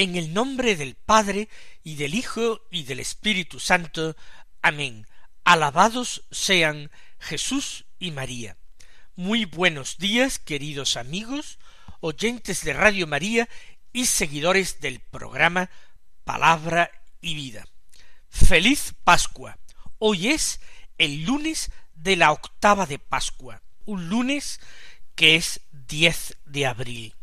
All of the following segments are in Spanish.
En el nombre del Padre y del Hijo y del Espíritu Santo. Amén. Alabados sean Jesús y María. Muy buenos días, queridos amigos, oyentes de Radio María y seguidores del programa Palabra y Vida. Feliz Pascua. Hoy es el lunes de la octava de Pascua, un lunes que es 10 de abril.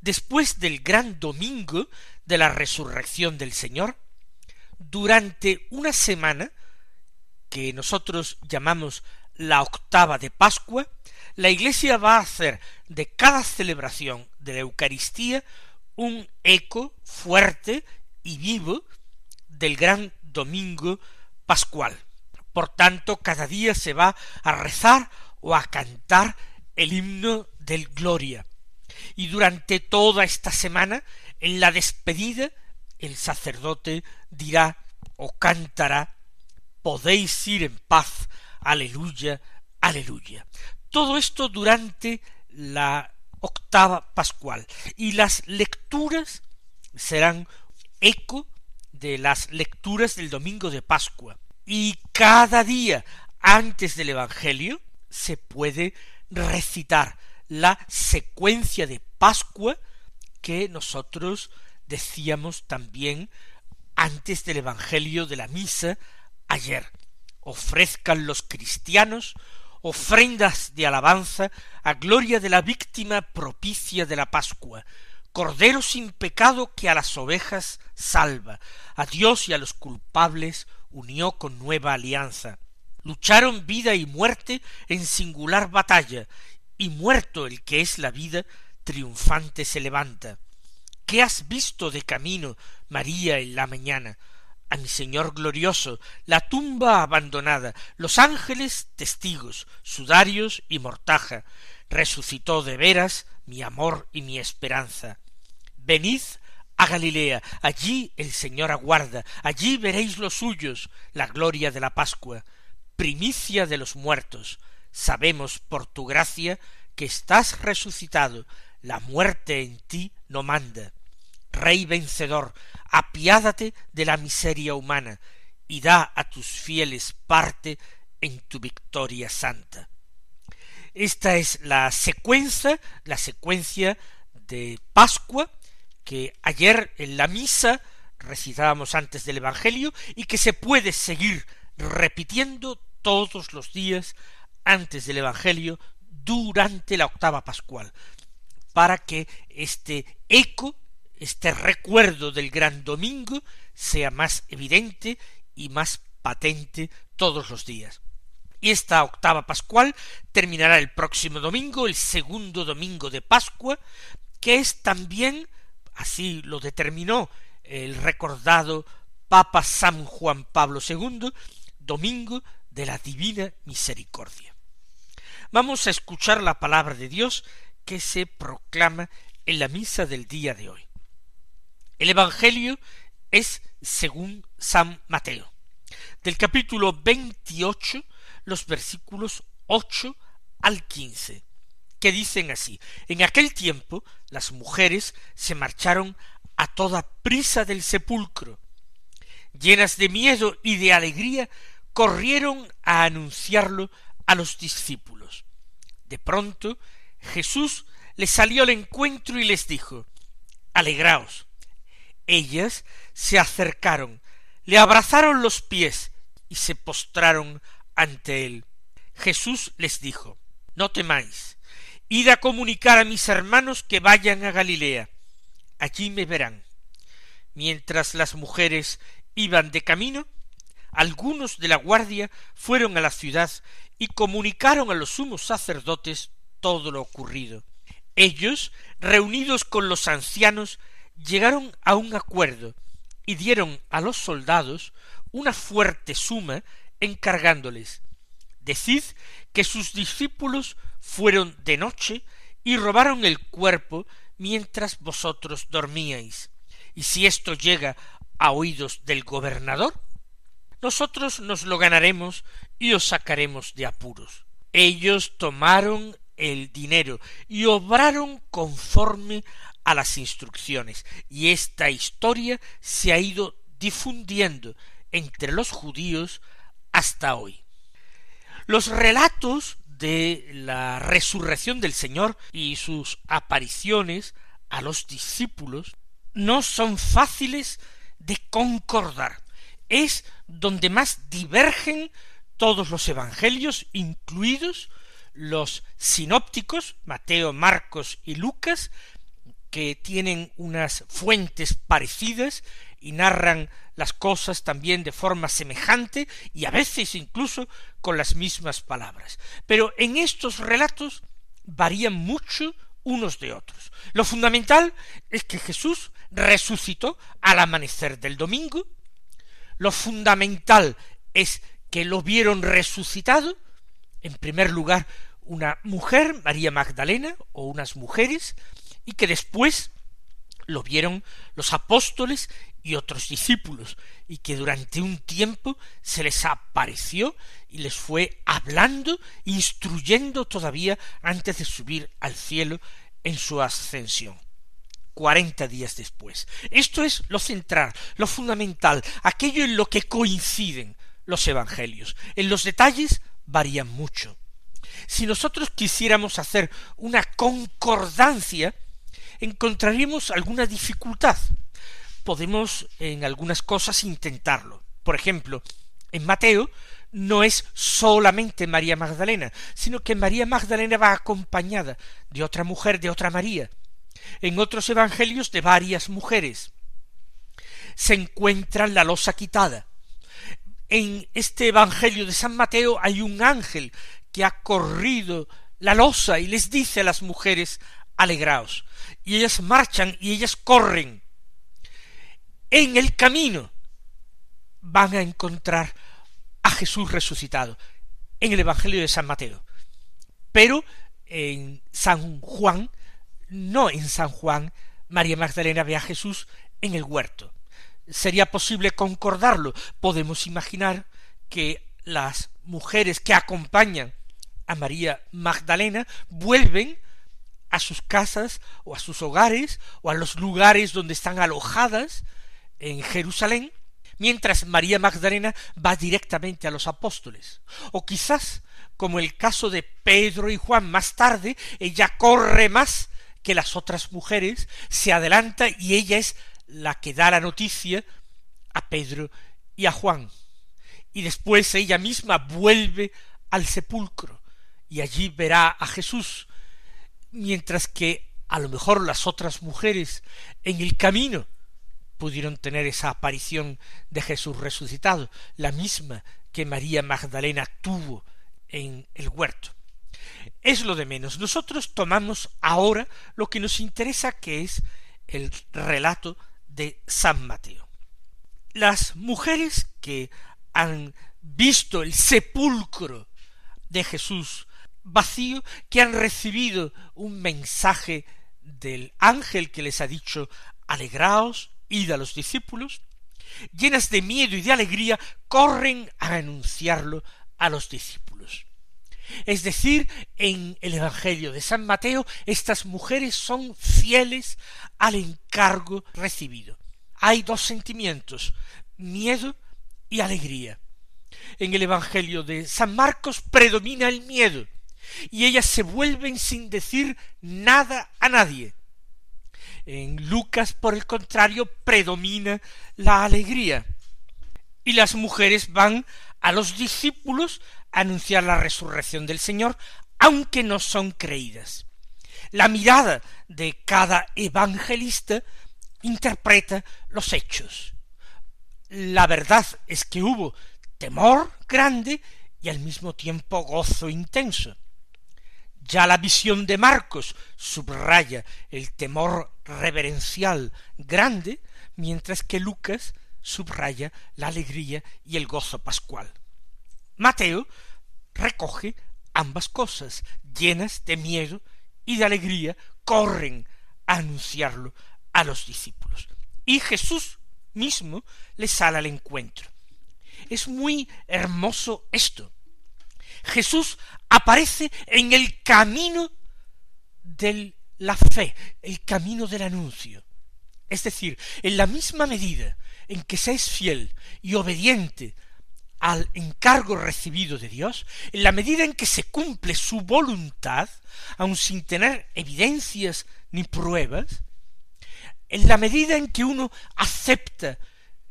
Después del gran domingo de la resurrección del Señor, durante una semana que nosotros llamamos la octava de Pascua, la Iglesia va a hacer de cada celebración de la Eucaristía un eco fuerte y vivo del gran domingo pascual. Por tanto, cada día se va a rezar o a cantar el himno del Gloria. Y durante toda esta semana, en la despedida, el sacerdote dirá o cantará podéis ir en paz, aleluya, aleluya. Todo esto durante la octava pascual. Y las lecturas serán eco de las lecturas del domingo de Pascua. Y cada día antes del Evangelio se puede recitar la secuencia de Pascua que nosotros decíamos también antes del Evangelio de la misa ayer. Ofrezcan los cristianos ofrendas de alabanza a gloria de la víctima propicia de la Pascua, Cordero sin pecado que a las ovejas salva, a Dios y a los culpables unió con nueva alianza. Lucharon vida y muerte en singular batalla, y muerto el que es la vida, triunfante se levanta. ¿Qué has visto de camino, María, en la mañana? a mi Señor glorioso, la tumba abandonada, los ángeles testigos, sudarios y mortaja, resucitó de veras mi amor y mi esperanza. Venid a Galilea, allí el Señor aguarda, allí veréis los suyos, la gloria de la Pascua, primicia de los muertos. Sabemos por tu gracia que estás resucitado, la muerte en ti no manda. Rey vencedor, apiádate de la miseria humana y da a tus fieles parte en tu victoria santa. Esta es la secuencia, la secuencia de Pascua que ayer en la misa recitábamos antes del Evangelio y que se puede seguir repitiendo todos los días antes del Evangelio durante la octava pascual, para que este eco este recuerdo del gran domingo sea más evidente y más patente todos los días. Y esta octava pascual terminará el próximo domingo, el segundo domingo de Pascua, que es también, así lo determinó el recordado Papa San Juan Pablo II, domingo de la Divina Misericordia. Vamos a escuchar la palabra de Dios que se proclama en la misa del día de hoy. El Evangelio es según San Mateo. Del capítulo veintiocho, los versículos ocho al quince, que dicen así En aquel tiempo las mujeres se marcharon a toda prisa del sepulcro. Llenas de miedo y de alegría, corrieron a anunciarlo a los discípulos. De pronto Jesús les salió al encuentro y les dijo Alegraos ellas se acercaron, le abrazaron los pies y se postraron ante él. Jesús les dijo, No temáis, id a comunicar a mis hermanos que vayan a Galilea, allí me verán. Mientras las mujeres iban de camino, algunos de la guardia fueron a la ciudad y comunicaron a los sumos sacerdotes todo lo ocurrido. Ellos, reunidos con los ancianos, llegaron a un acuerdo y dieron a los soldados una fuerte suma encargándoles Decid que sus discípulos fueron de noche y robaron el cuerpo mientras vosotros dormíais. Y si esto llega a oídos del gobernador, nosotros nos lo ganaremos y os sacaremos de apuros. Ellos tomaron el dinero y obraron conforme a las instrucciones, y esta historia se ha ido difundiendo entre los judíos hasta hoy. Los relatos de la resurrección del Señor y sus apariciones a los discípulos no son fáciles de concordar. Es donde más divergen todos los evangelios, incluidos los sinópticos, Mateo, Marcos y Lucas, que tienen unas fuentes parecidas y narran las cosas también de forma semejante y a veces incluso con las mismas palabras. Pero en estos relatos varían mucho unos de otros. Lo fundamental es que Jesús resucitó al amanecer del domingo. Lo fundamental es que lo vieron resucitado, en primer lugar, una mujer, María Magdalena, o unas mujeres, y que después lo vieron los apóstoles y otros discípulos, y que durante un tiempo se les apareció y les fue hablando, instruyendo todavía antes de subir al cielo en su ascensión. Cuarenta días después. Esto es lo central, lo fundamental, aquello en lo que coinciden los evangelios. En los detalles varían mucho. Si nosotros quisiéramos hacer una concordancia, encontraríamos alguna dificultad. Podemos en algunas cosas intentarlo. Por ejemplo, en Mateo no es solamente María Magdalena, sino que María Magdalena va acompañada de otra mujer, de otra María. En otros evangelios de varias mujeres. Se encuentra la losa quitada. En este evangelio de San Mateo hay un ángel que ha corrido la losa y les dice a las mujeres alegraos. Y ellas marchan y ellas corren. En el camino van a encontrar a Jesús resucitado en el Evangelio de San Mateo. Pero en San Juan, no en San Juan, María Magdalena ve a Jesús en el huerto. ¿Sería posible concordarlo? Podemos imaginar que las mujeres que acompañan a María Magdalena vuelven a sus casas o a sus hogares o a los lugares donde están alojadas en Jerusalén mientras María Magdalena va directamente a los apóstoles. O quizás, como el caso de Pedro y Juan más tarde, ella corre más que las otras mujeres, se adelanta y ella es la que da la noticia a Pedro y a Juan. Y después ella misma vuelve al sepulcro y allí verá a Jesús, mientras que a lo mejor las otras mujeres en el camino pudieron tener esa aparición de Jesús resucitado, la misma que María Magdalena tuvo en el huerto. Es lo de menos. Nosotros tomamos ahora lo que nos interesa, que es el relato de San Mateo. Las mujeres que han visto el sepulcro de Jesús vacío, que han recibido un mensaje del ángel que les ha dicho alegraos, id a los discípulos, llenas de miedo y de alegría, corren a anunciarlo a los discípulos. Es decir, en el Evangelio de San Mateo, estas mujeres son fieles al encargo recibido. Hay dos sentimientos, miedo y alegría. En el Evangelio de San Marcos predomina el miedo, y ellas se vuelven sin decir nada a nadie, en Lucas, por el contrario, predomina la alegría. Y las mujeres van a los discípulos anunciar la resurrección del Señor, aunque no son creídas. La mirada de cada evangelista interpreta los hechos. La verdad es que hubo temor grande y al mismo tiempo gozo intenso. Ya la visión de Marcos subraya el temor reverencial grande, mientras que Lucas subraya la alegría y el gozo pascual. Mateo recoge ambas cosas, llenas de miedo y de alegría, corren a anunciarlo a los discípulos. Y Jesús mismo les sale al encuentro. Es muy hermoso esto. Jesús aparece en el camino de la fe, el camino del anuncio. Es decir, en la misma medida en que se es fiel y obediente al encargo recibido de Dios, en la medida en que se cumple su voluntad, aun sin tener evidencias ni pruebas, en la medida en que uno acepta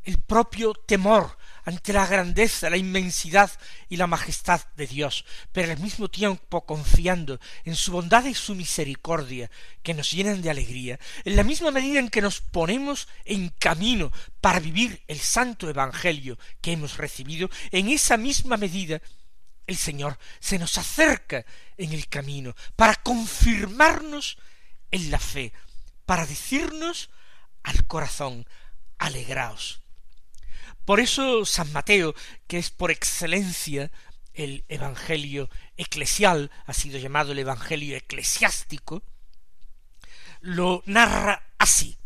el propio temor ante la grandeza, la inmensidad y la majestad de Dios, pero al mismo tiempo confiando en su bondad y su misericordia, que nos llenan de alegría, en la misma medida en que nos ponemos en camino para vivir el santo Evangelio que hemos recibido, en esa misma medida el Señor se nos acerca en el camino para confirmarnos en la fe, para decirnos al corazón, alegraos, por eso San Mateo, que es por excelencia el Evangelio eclesial, ha sido llamado el Evangelio eclesiástico, lo narra así.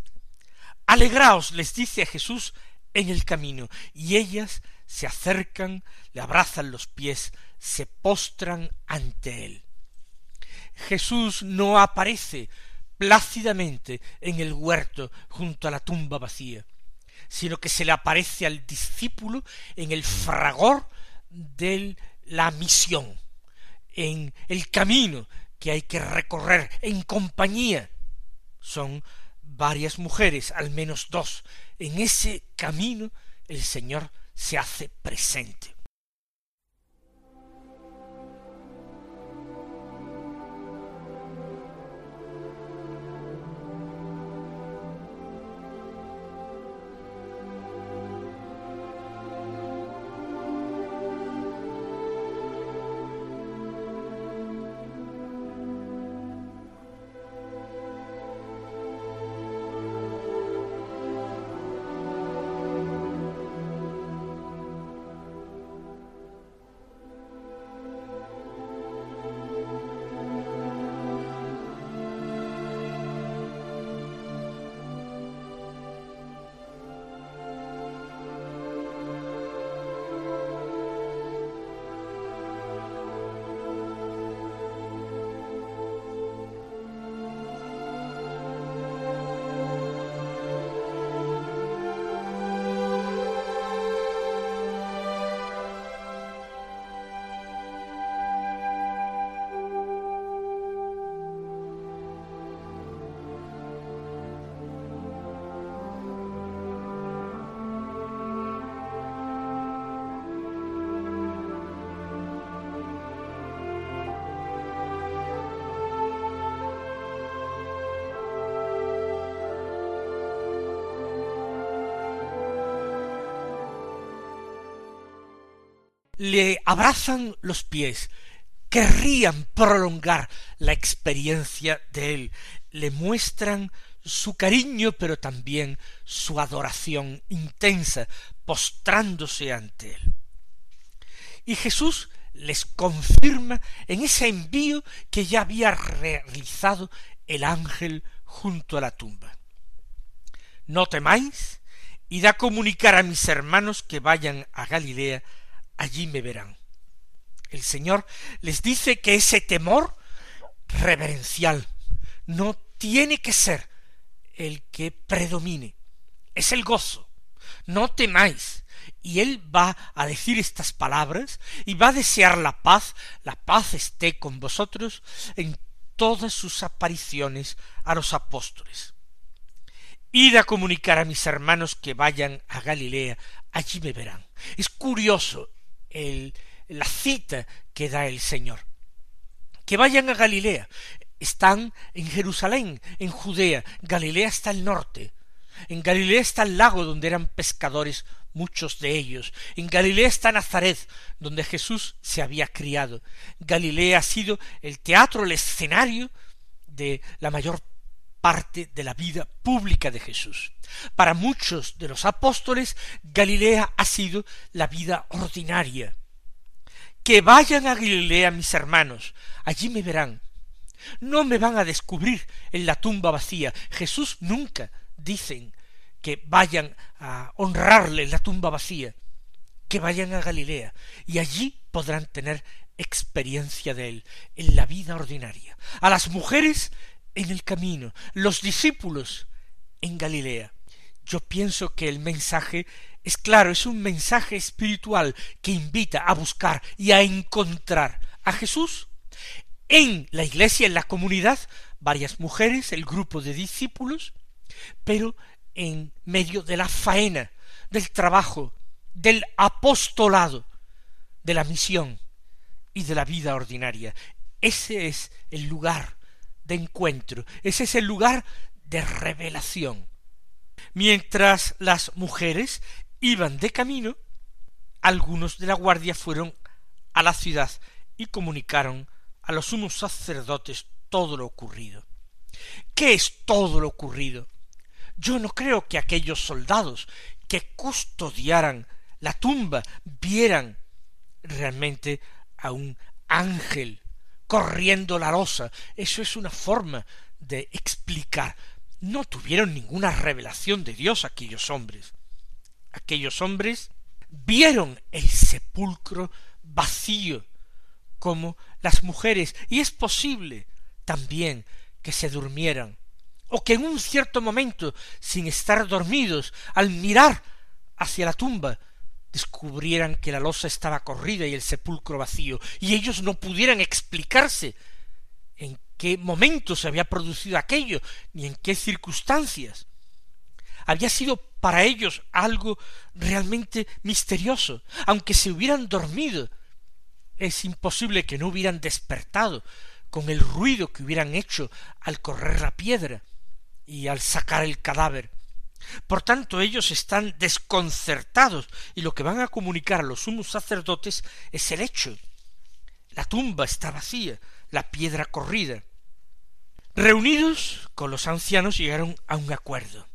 Alegraos, les dice a Jesús en el camino, y ellas se acercan, le abrazan los pies, se postran ante él. Jesús no aparece plácidamente en el huerto junto a la tumba vacía sino que se le aparece al discípulo en el fragor de la misión, en el camino que hay que recorrer en compañía. Son varias mujeres, al menos dos. En ese camino el Señor se hace presente. Le abrazan los pies, querrían prolongar la experiencia de él, le muestran su cariño, pero también su adoración intensa, postrándose ante él. Y Jesús les confirma en ese envío que ya había realizado el ángel junto a la tumba. No temáis, id a comunicar a mis hermanos que vayan a Galilea, allí me verán. El Señor les dice que ese temor reverencial no tiene que ser el que predomine, es el gozo. No temáis. Y él va a decir estas palabras y va a desear la paz, la paz esté con vosotros en todas sus apariciones a los apóstoles. Id a comunicar a mis hermanos que vayan a Galilea, allí me verán. Es curioso la cita que da el Señor. Que vayan a Galilea. Están en Jerusalén, en Judea. Galilea está al norte. En Galilea está el lago donde eran pescadores muchos de ellos. En Galilea está Nazaret, donde Jesús se había criado. Galilea ha sido el teatro, el escenario de la mayor parte de la vida pública de Jesús. Para muchos de los apóstoles, Galilea ha sido la vida ordinaria. Que vayan a Galilea mis hermanos, allí me verán. No me van a descubrir en la tumba vacía. Jesús nunca, dicen, que vayan a honrarle en la tumba vacía, que vayan a Galilea, y allí podrán tener experiencia de él en la vida ordinaria. A las mujeres en el camino, los discípulos en Galilea. Yo pienso que el mensaje es claro, es un mensaje espiritual que invita a buscar y a encontrar a Jesús en la iglesia, en la comunidad, varias mujeres, el grupo de discípulos, pero en medio de la faena, del trabajo, del apostolado, de la misión y de la vida ordinaria. Ese es el lugar de encuentro, ese es el lugar de revelación. Mientras las mujeres iban de camino, algunos de la guardia fueron a la ciudad y comunicaron a los sumos sacerdotes todo lo ocurrido. ¿Qué es todo lo ocurrido? Yo no creo que aquellos soldados que custodiaran la tumba vieran realmente a un ángel corriendo la losa. Eso es una forma de explicar. No tuvieron ninguna revelación de Dios aquellos hombres. Aquellos hombres vieron el sepulcro vacío como las mujeres, y es posible también que se durmieran o que en un cierto momento, sin estar dormidos, al mirar hacia la tumba, descubrieran que la losa estaba corrida y el sepulcro vacío, y ellos no pudieran explicarse en qué momento se había producido aquello, ni en qué circunstancias. Había sido para ellos algo realmente misterioso, aunque se hubieran dormido, es imposible que no hubieran despertado con el ruido que hubieran hecho al correr la piedra y al sacar el cadáver. Por tanto, ellos están desconcertados y lo que van a comunicar a los sumos sacerdotes es el hecho. La tumba está vacía, la piedra corrida. Reunidos con los ancianos llegaron a un acuerdo.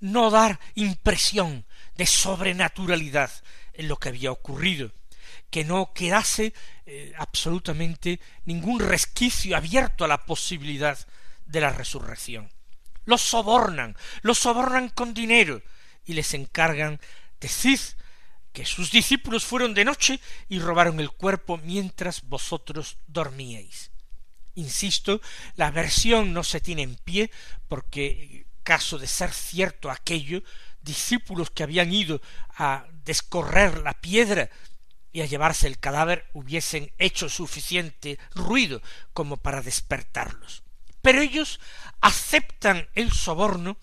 No dar impresión de sobrenaturalidad en lo que había ocurrido, que no quedase eh, absolutamente ningún resquicio abierto a la posibilidad de la resurrección los sobornan, los sobornan con dinero y les encargan decid que sus discípulos fueron de noche y robaron el cuerpo mientras vosotros dormíais. Insisto, la versión no se tiene en pie porque caso de ser cierto aquello, discípulos que habían ido a descorrer la piedra y a llevarse el cadáver hubiesen hecho suficiente ruido como para despertarlos. Pero ellos aceptan el soborno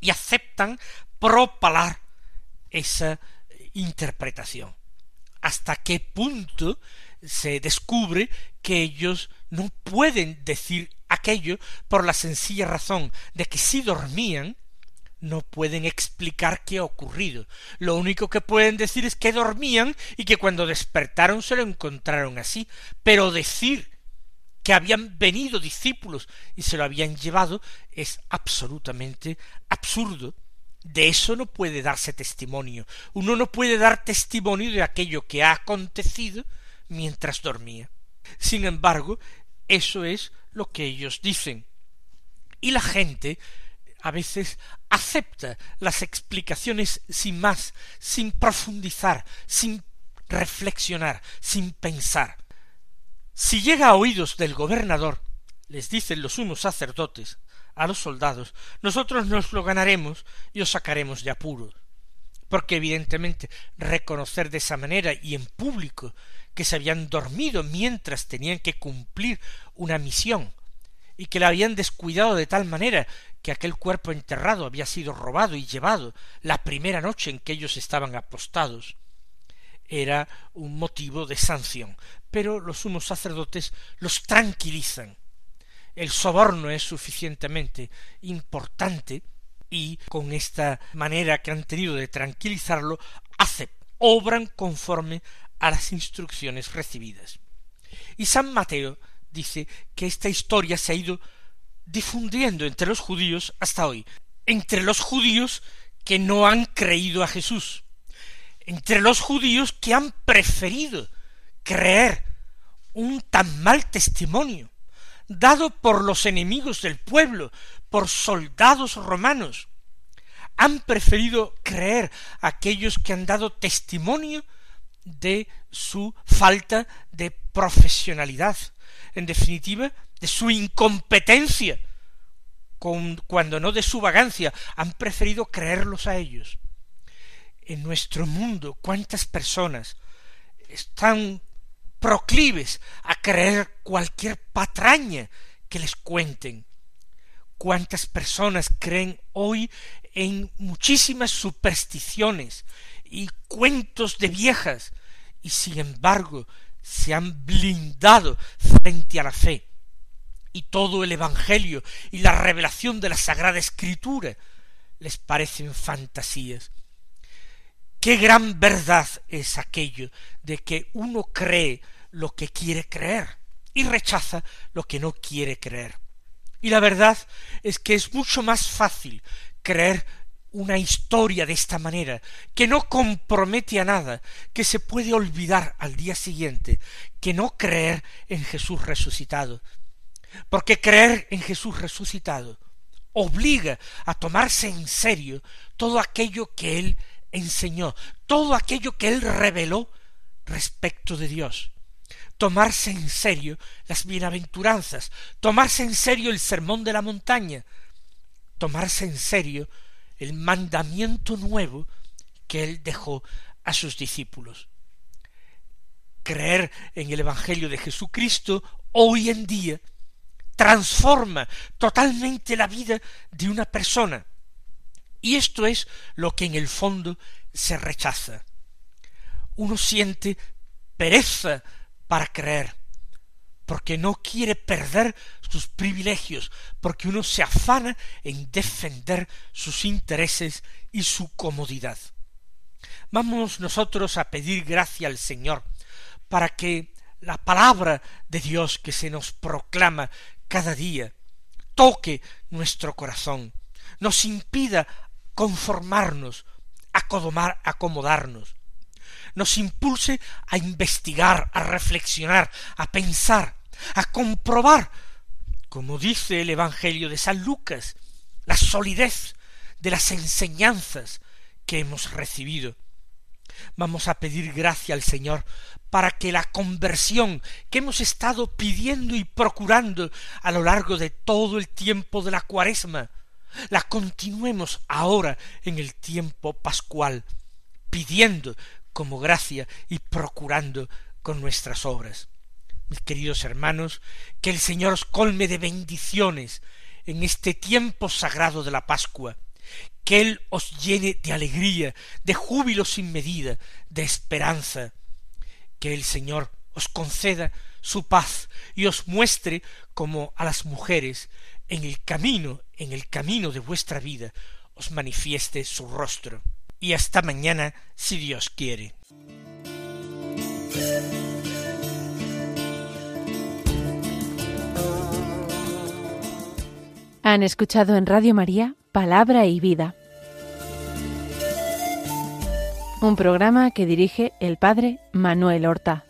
y aceptan propalar esa interpretación. Hasta qué punto se descubre que ellos no pueden decir aquello por la sencilla razón de que si dormían no pueden explicar qué ha ocurrido. Lo único que pueden decir es que dormían y que cuando despertaron se lo encontraron así. Pero decir que habían venido discípulos y se lo habían llevado es absolutamente absurdo. De eso no puede darse testimonio. Uno no puede dar testimonio de aquello que ha acontecido mientras dormía. Sin embargo, eso es lo que ellos dicen. Y la gente a veces acepta las explicaciones sin más, sin profundizar, sin reflexionar, sin pensar. Si llega a oídos del gobernador, les dicen los sumos sacerdotes a los soldados, nosotros nos lo ganaremos y os sacaremos de apuros. Porque evidentemente reconocer de esa manera y en público que se habían dormido mientras tenían que cumplir una misión y que la habían descuidado de tal manera que aquel cuerpo enterrado había sido robado y llevado la primera noche en que ellos estaban apostados, era un motivo de sanción, pero los sumos sacerdotes los tranquilizan. El soborno es suficientemente importante y con esta manera que han tenido de tranquilizarlo, hace, obran conforme a las instrucciones recibidas. Y San Mateo dice que esta historia se ha ido difundiendo entre los judíos hasta hoy, entre los judíos que no han creído a Jesús, entre los judíos que han preferido creer un tan mal testimonio, dado por los enemigos del pueblo, por soldados romanos, han preferido creer aquellos que han dado testimonio de su falta de profesionalidad, en definitiva, de su incompetencia, cuando no de su vagancia, han preferido creerlos a ellos. En nuestro mundo, cuántas personas están proclives a creer cualquier patraña que les cuenten. Cuántas personas creen hoy en muchísimas supersticiones y cuentos de viejas, y sin embargo se han blindado frente a la fe. Y todo el Evangelio y la revelación de la Sagrada Escritura les parecen fantasías. Qué gran verdad es aquello de que uno cree lo que quiere creer y rechaza lo que no quiere creer. Y la verdad es que es mucho más fácil creer una historia de esta manera, que no compromete a nada, que se puede olvidar al día siguiente, que no creer en Jesús resucitado. Porque creer en Jesús resucitado obliga a tomarse en serio todo aquello que Él enseñó, todo aquello que Él reveló respecto de Dios. Tomarse en serio las bienaventuranzas, tomarse en serio el sermón de la montaña, tomarse en serio el mandamiento nuevo que él dejó a sus discípulos. Creer en el Evangelio de Jesucristo hoy en día transforma totalmente la vida de una persona. Y esto es lo que en el fondo se rechaza. Uno siente pereza para creer, porque no quiere perder sus privilegios, porque uno se afana en defender sus intereses y su comodidad. Vamos nosotros a pedir gracia al Señor para que la palabra de Dios que se nos proclama cada día toque nuestro corazón, nos impida conformarnos, acomodarnos, nos impulse a investigar, a reflexionar, a pensar, a comprobar, como dice el Evangelio de San Lucas, la solidez de las enseñanzas que hemos recibido. Vamos a pedir gracia al Señor para que la conversión que hemos estado pidiendo y procurando a lo largo de todo el tiempo de la cuaresma, la continuemos ahora en el tiempo pascual, pidiendo como gracia y procurando con nuestras obras. Mis queridos hermanos, que el Señor os colme de bendiciones en este tiempo sagrado de la Pascua, que Él os llene de alegría, de júbilo sin medida, de esperanza, que el Señor os conceda su paz y os muestre como a las mujeres en el camino, en el camino de vuestra vida, os manifieste su rostro y hasta mañana si Dios quiere. Han escuchado en Radio María Palabra y Vida, un programa que dirige el Padre Manuel Horta.